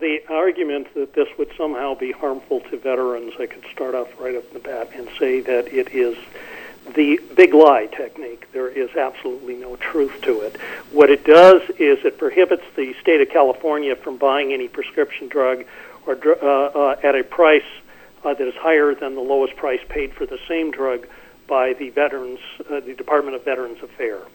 The argument that this would somehow be harmful to veterans, I could start off right off the bat and say that it is the big lie technique. There is absolutely no truth to it. What it does is it prohibits the state of California from buying any prescription drug or uh, uh, at a price uh, that is higher than the lowest price paid for the same drug by the veterans, uh, the Department of Veterans Affairs,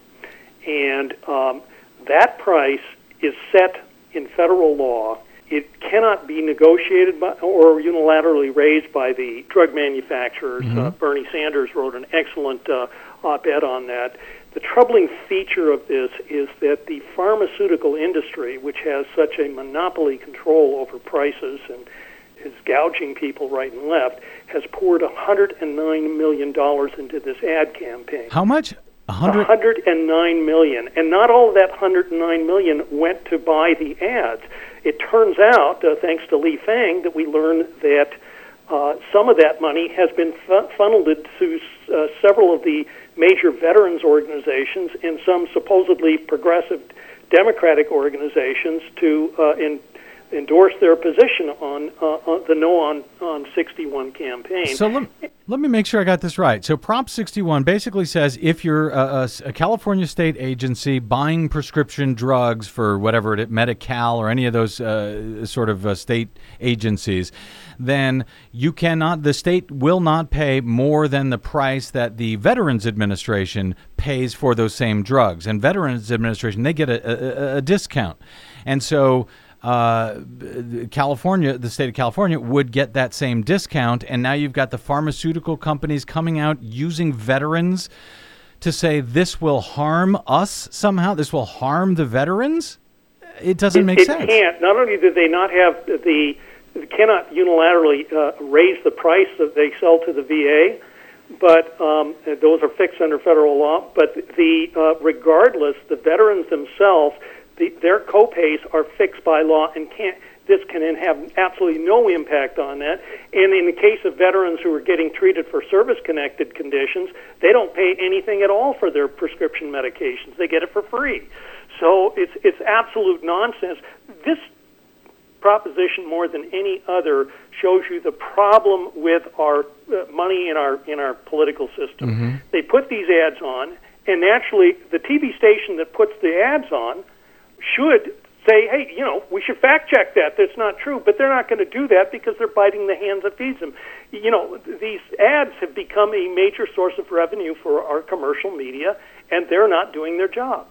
and um, that price is set in federal law it cannot be negotiated by, or unilaterally raised by the drug manufacturers. Mm-hmm. Uh, Bernie Sanders wrote an excellent uh, op-ed on that. The troubling feature of this is that the pharmaceutical industry, which has such a monopoly control over prices and is gouging people right and left, has poured $109 million into this ad campaign. How much? 100? 109 million and not all of that 109 million went to buy the ads it turns out, uh, thanks to Lee Fang, that we learned that uh, some of that money has been fu- funneled to uh, several of the major veterans organizations and some supposedly progressive democratic organizations to uh, in, endorse their position on, uh, on the No on, on 61 campaign. So let, let me make sure I got this right. So Prop 61 basically says if you're a, a, a California state agency buying prescription drugs for whatever it Medi-Cal or any of those uh, sort of uh, state agencies, then you cannot, the state will not pay more than the price that the Veterans Administration pays for those same drugs. And Veterans Administration, they get a, a discount. And so uh, California, the state of California, would get that same discount. And now you've got the pharmaceutical companies coming out using veterans to say this will harm us somehow. This will harm the veterans. It doesn't it, make it sense. It can't. Not only do they not have the, cannot unilaterally uh, raise the price that they sell to the VA, but um, those are fixed under federal law. But the uh, regardless, the veterans themselves the, their copays are fixed by law and can't this can have absolutely no impact on that. And in the case of veterans who are getting treated for service connected conditions, they don't pay anything at all for their prescription medications. They get it for free. So it's it's absolute nonsense. This proposition more than any other shows you the problem with our uh, money in our in our political system. Mm-hmm. They put these ads on and naturally the TV station that puts the ads on should say, hey, you know, we should fact check that. That's not true. But they're not going to do that because they're biting the hands that feeds them. You know, these ads have become a major source of revenue for our commercial media, and they're not doing their job.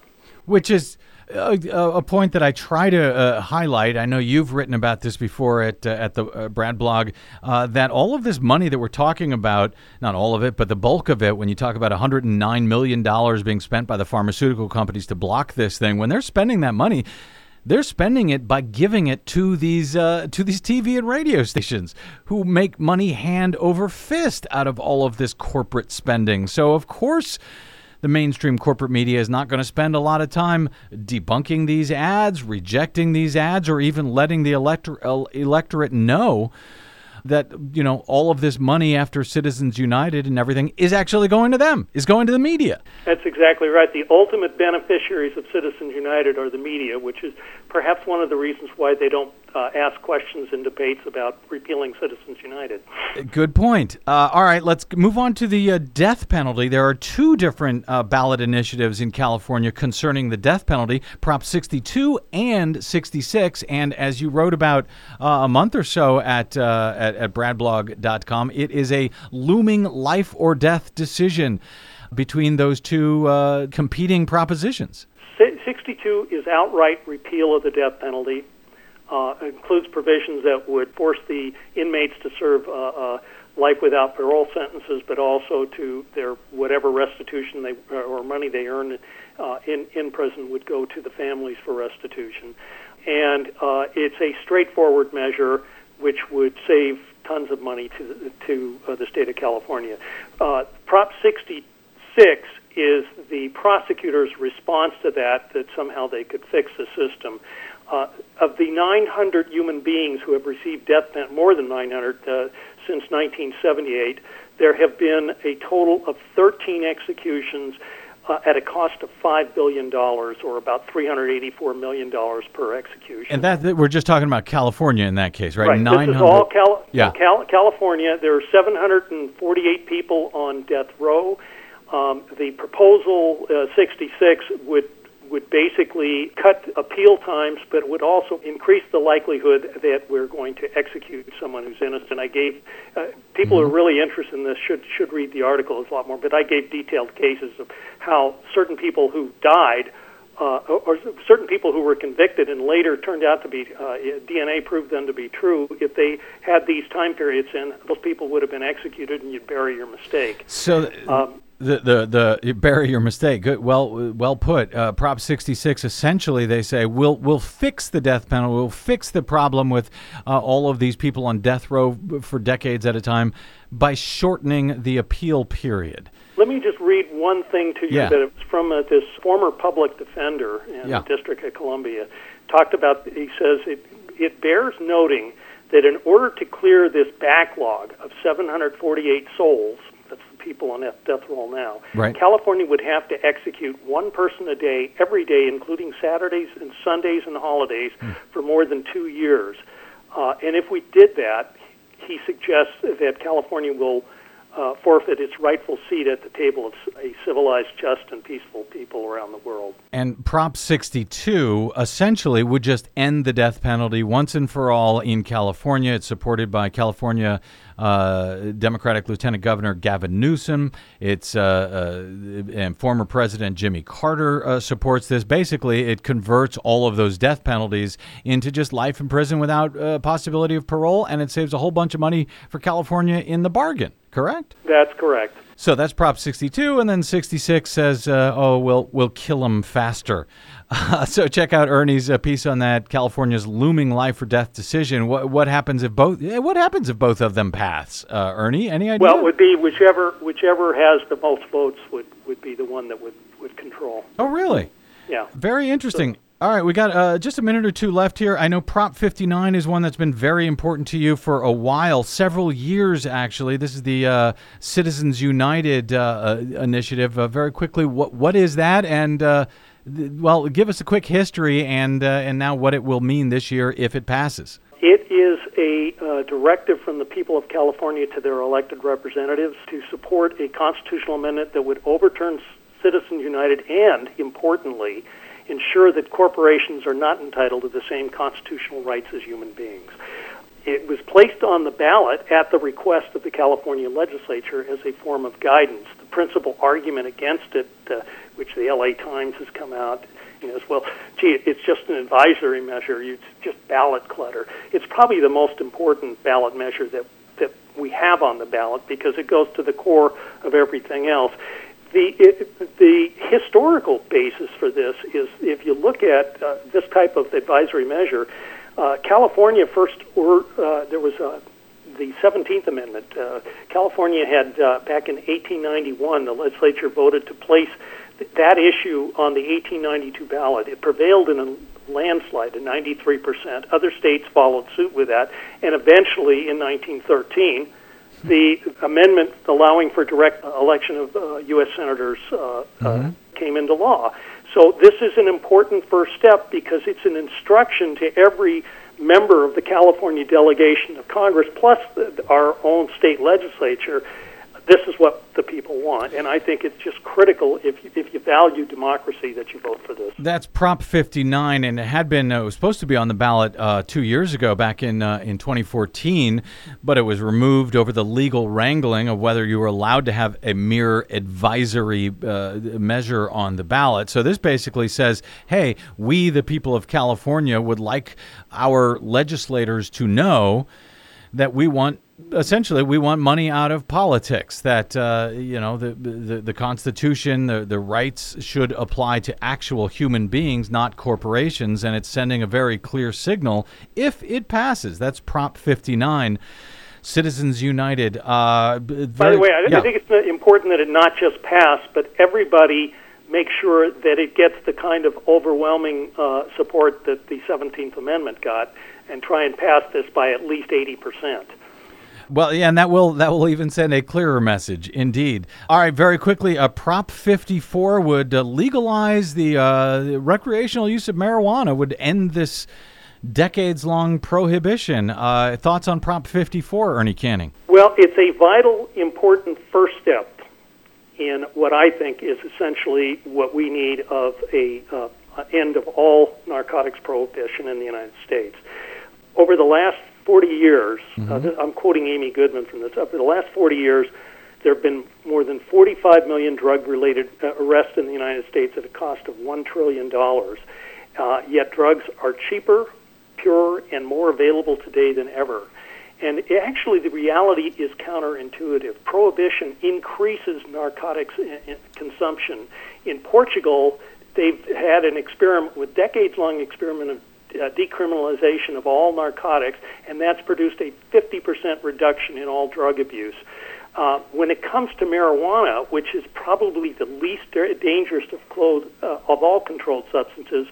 Which is a, a, point that I try to uh, highlight. I know you've written about this before at uh, at the uh, Brad blog. Uh, that all of this money that we're talking about, not all of it, but the bulk of it, when you talk about 109 million dollars being spent by the pharmaceutical companies to block this thing, when they're spending that money. They're spending it by giving it to these uh, to these TV and radio stations who make money hand over fist out of all of this corporate spending. So of course, the mainstream corporate media is not going to spend a lot of time debunking these ads, rejecting these ads, or even letting the elector- electorate know that you know all of this money after Citizens United and everything is actually going to them, is going to the media. That's exactly right. The ultimate beneficiaries of Citizens United are the media, which is perhaps one of the reasons why they don't uh, ask questions in debates about repealing Citizens United. Good point. Uh, all right, let's move on to the uh, death penalty. There are two different uh, ballot initiatives in California concerning the death penalty Prop 62 and 66. And as you wrote about uh, a month or so at, uh, at, at bradblog.com, it is a looming life or death decision between those two competing propositions. 62 is outright repeal of the death penalty uh, includes provisions that would force the inmates to serve uh, uh, life without parole sentences, but also to their whatever restitution they or money they earn uh, in in prison would go to the families for restitution. And uh, it's a straightforward measure which would save tons of money to the, to uh, the state of California. Uh, Prop 66 is the prosecutor's response to that that somehow they could fix the system. Uh, of the 900 human beings who have received death penalty, more than 900 uh, since 1978, there have been a total of 13 executions uh, at a cost of five billion dollars, or about 384 million dollars per execution. And that we're just talking about California in that case, right? Right. 900. This is all Cal- yeah. Cal- California. There are 748 people on death row. Um, the proposal uh, 66 would would basically cut appeal times, but would also increase the likelihood that we're going to execute someone who's innocent. I gave uh, people mm-hmm. who are really interested in this should should read the article. It's a lot more, but I gave detailed cases of how certain people who died. Uh, or certain people who were convicted and later turned out to be uh, DNA proved them to be true. If they had these time periods in, those people would have been executed, and you'd bury your mistake. So, um, the, the the bury your mistake. Good, well well put. Uh, Prop 66. Essentially, they say we'll we'll fix the death penalty. We'll fix the problem with uh, all of these people on death row for decades at a time by shortening the appeal period. Let me just read one thing to you yeah. that it's from uh, this former public defender in yeah. the District of Columbia. Talked about. He says it it bears noting that in order to clear this backlog of 748 souls people on death row now. Right. California would have to execute one person a day every day, including Saturdays and Sundays and holidays, mm. for more than two years. Uh, and if we did that, he suggests that California will uh, forfeit its rightful seat at the table of a civilized, just, and peaceful people around the world. And Prop 62 essentially would just end the death penalty once and for all in California. It's supported by California uh, Democratic Lieutenant Governor Gavin Newsom. It's uh, uh, and former President Jimmy Carter uh, supports this. Basically, it converts all of those death penalties into just life in prison without uh, possibility of parole, and it saves a whole bunch of money for California in the bargain. Correct? That's correct. So that's Prop 62, and then 66 says, uh, "Oh, we'll we'll kill them faster." Uh, so check out Ernie's uh, piece on that California's looming life or death decision. What what happens if both? What happens if both of them pass? Uh, Ernie, any idea? Well, it would be whichever whichever has the most votes would, would be the one that would, would control. Oh, really? Yeah. Very interesting. So, all right, we got uh, just a minute or two left here. I know Prop 59 is one that's been very important to you for a while, several years actually. This is the uh, Citizens United uh, uh initiative. Uh, very quickly, what what is that? And uh, th- well, give us a quick history and and now what it will mean this year if it passes. It is a directive from the people of California to their elected representatives to support a constitutional amendment that would overturn Citizens United and, importantly, ensure that corporations are not entitled to the same constitutional rights as human beings. It was placed on the ballot at the request of the California legislature as a form of guidance. The principal argument against it, uh, which the LA Times has come out, is well, gee, it's just an advisory measure. It's just ballot clutter. It's probably the most important ballot measure that that we have on the ballot because it goes to the core of everything else the it, the historical basis for this is if you look at uh, this type of advisory measure, uh, California first or uh, there was uh, the 17th Amendment. Uh, California had uh, back in 1891 the legislature voted to place th- that issue on the 1892 ballot. It prevailed in a landslide, a 93%. Other states followed suit with that, and eventually in 1913, the amendment allowing for direct election of uh, U.S. senators uh, uh, came into law. So this is an important first step because it's an instruction to every member of the California delegation of Congress, plus the, our own state legislature. This is what the people want, and I think it's just critical if you, if you value democracy that you vote for this. That's Prop 59, and it had been uh, it was supposed to be on the ballot uh, two years ago, back in uh, in 2014, but it was removed over the legal wrangling of whether you were allowed to have a mere advisory uh, measure on the ballot. So this basically says, hey, we, the people of California, would like our legislators to know that we want essentially we want money out of politics that uh, you know the, the the constitution the the rights should apply to actual human beings not corporations and it's sending a very clear signal if it passes that's prop 59 citizens united uh, b- By the way, I, yeah. I think it's important that it not just pass, but everybody make sure that it gets the kind of overwhelming uh, support that the 17th Amendment got, and try and pass this by at least 80 percent. Well, yeah, and that will that will even send a clearer message, indeed. All right, very quickly, uh, Prop 54 would uh, legalize the uh, recreational use of marijuana, would end this decades-long prohibition. Uh, thoughts on Prop 54, Ernie Canning? Well, it's a vital, important first step in what I think is essentially what we need of a uh, end of all narcotics prohibition in the United States. Over the last 40 years, uh, th- I'm quoting Amy Goodman from this, over the last 40 years, there have been more than 45 million drug related uh, arrests in the United States at a cost of $1 trillion. Uh, yet drugs are cheaper, purer, and more available today than ever. And actually, the reality is counterintuitive. Prohibition increases narcotics i- i- consumption. In Portugal, they've had an experiment with decades-long experiment of uh, decriminalization of all narcotics, and that's produced a 50% reduction in all drug abuse. Uh, when it comes to marijuana, which is probably the least da- dangerous of, clo- uh, of all controlled substances,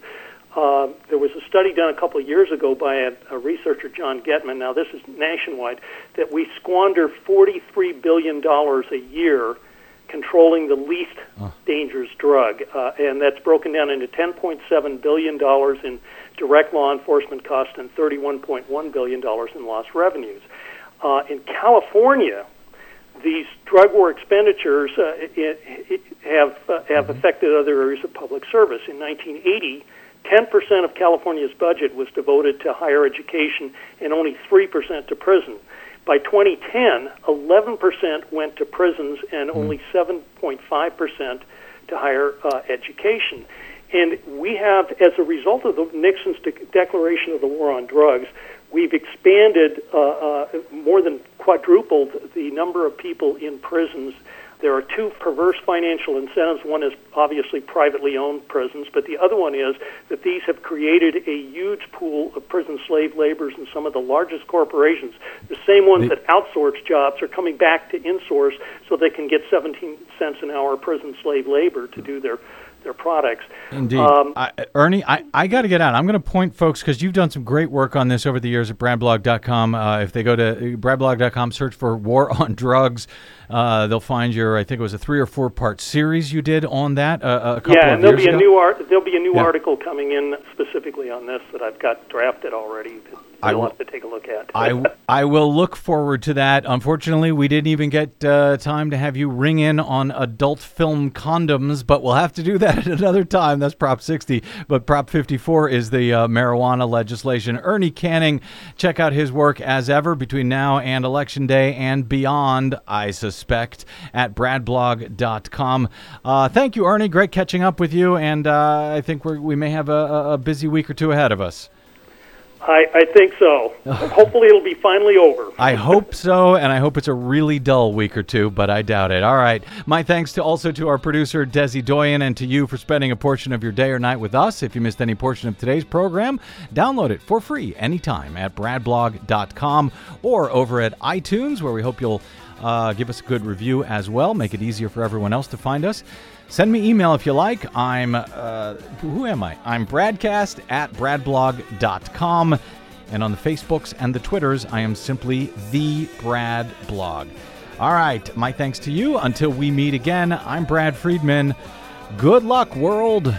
uh, there was a study done a couple of years ago by a, a researcher, John Gettman. Now, this is nationwide, that we squander $43 billion a year controlling the least dangerous drug. Uh, and that's broken down into $10.7 billion in direct law enforcement costs and $31.1 billion in lost revenues. Uh, in California, these drug war expenditures uh, it, it have uh, have affected other areas of public service. In 1980, 10% of California's budget was devoted to higher education and only 3% to prison. By 2010, 11% went to prisons and only 7.5% to higher uh, education. And we have, as a result of the Nixon's de- declaration of the war on drugs, we've expanded, uh, uh, more than quadrupled the number of people in prisons. There are two perverse financial incentives. One is obviously privately owned prisons, but the other one is that these have created a huge pool of prison slave laborers in some of the largest corporations. The same ones that outsource jobs are coming back to insource so they can get 17 cents an hour prison slave labor to do their, their products. Indeed. Um, I, Ernie, I, I got to get out. I'm going to point folks because you've done some great work on this over the years at bradblog.com. Uh, if they go to uh, bradblog.com, search for War on Drugs, uh, they'll find your, I think it was a three or four part series you did on that uh, a couple yeah, of and there'll be a new art. There'll be a new Yeah. article coming in specifically on this that I've got drafted already. That I have to take a look at. I, I will look forward to that. Unfortunately, we didn't even get uh, time to have you ring in on adult film condoms, but we'll have to do that at another time. That's Prop 60. But Prop 54 is the uh, marijuana legislation. Ernie Canning, check out his work as ever between now and Election Day and beyond, I suspect, at bradblog.com. Uh, thank you, Ernie. Great catching up with you, and uh, I think we're, we may have a- a busy week or two ahead of us. I, I think so. Hopefully, it'll be finally over. I hope so, and I hope it's a really dull week or two, but I doubt it. All right. My thanks to also to our producer, Desi Doyen, and to you for spending a portion of your day or night with us. If you missed any portion of today's program, download it for free anytime at bradblog.com or over at iTunes, where we hope you'll Uh, give us a good review as well. Make it easier for everyone else to find us. Send me email if you like. I'm, uh, who am I? I'm bradcast at bradblog.com. And on the Facebooks and the Twitters, I am simply the Brad Blog. All right, my thanks to you. Until we meet again, I'm Brad Friedman. Good luck, world.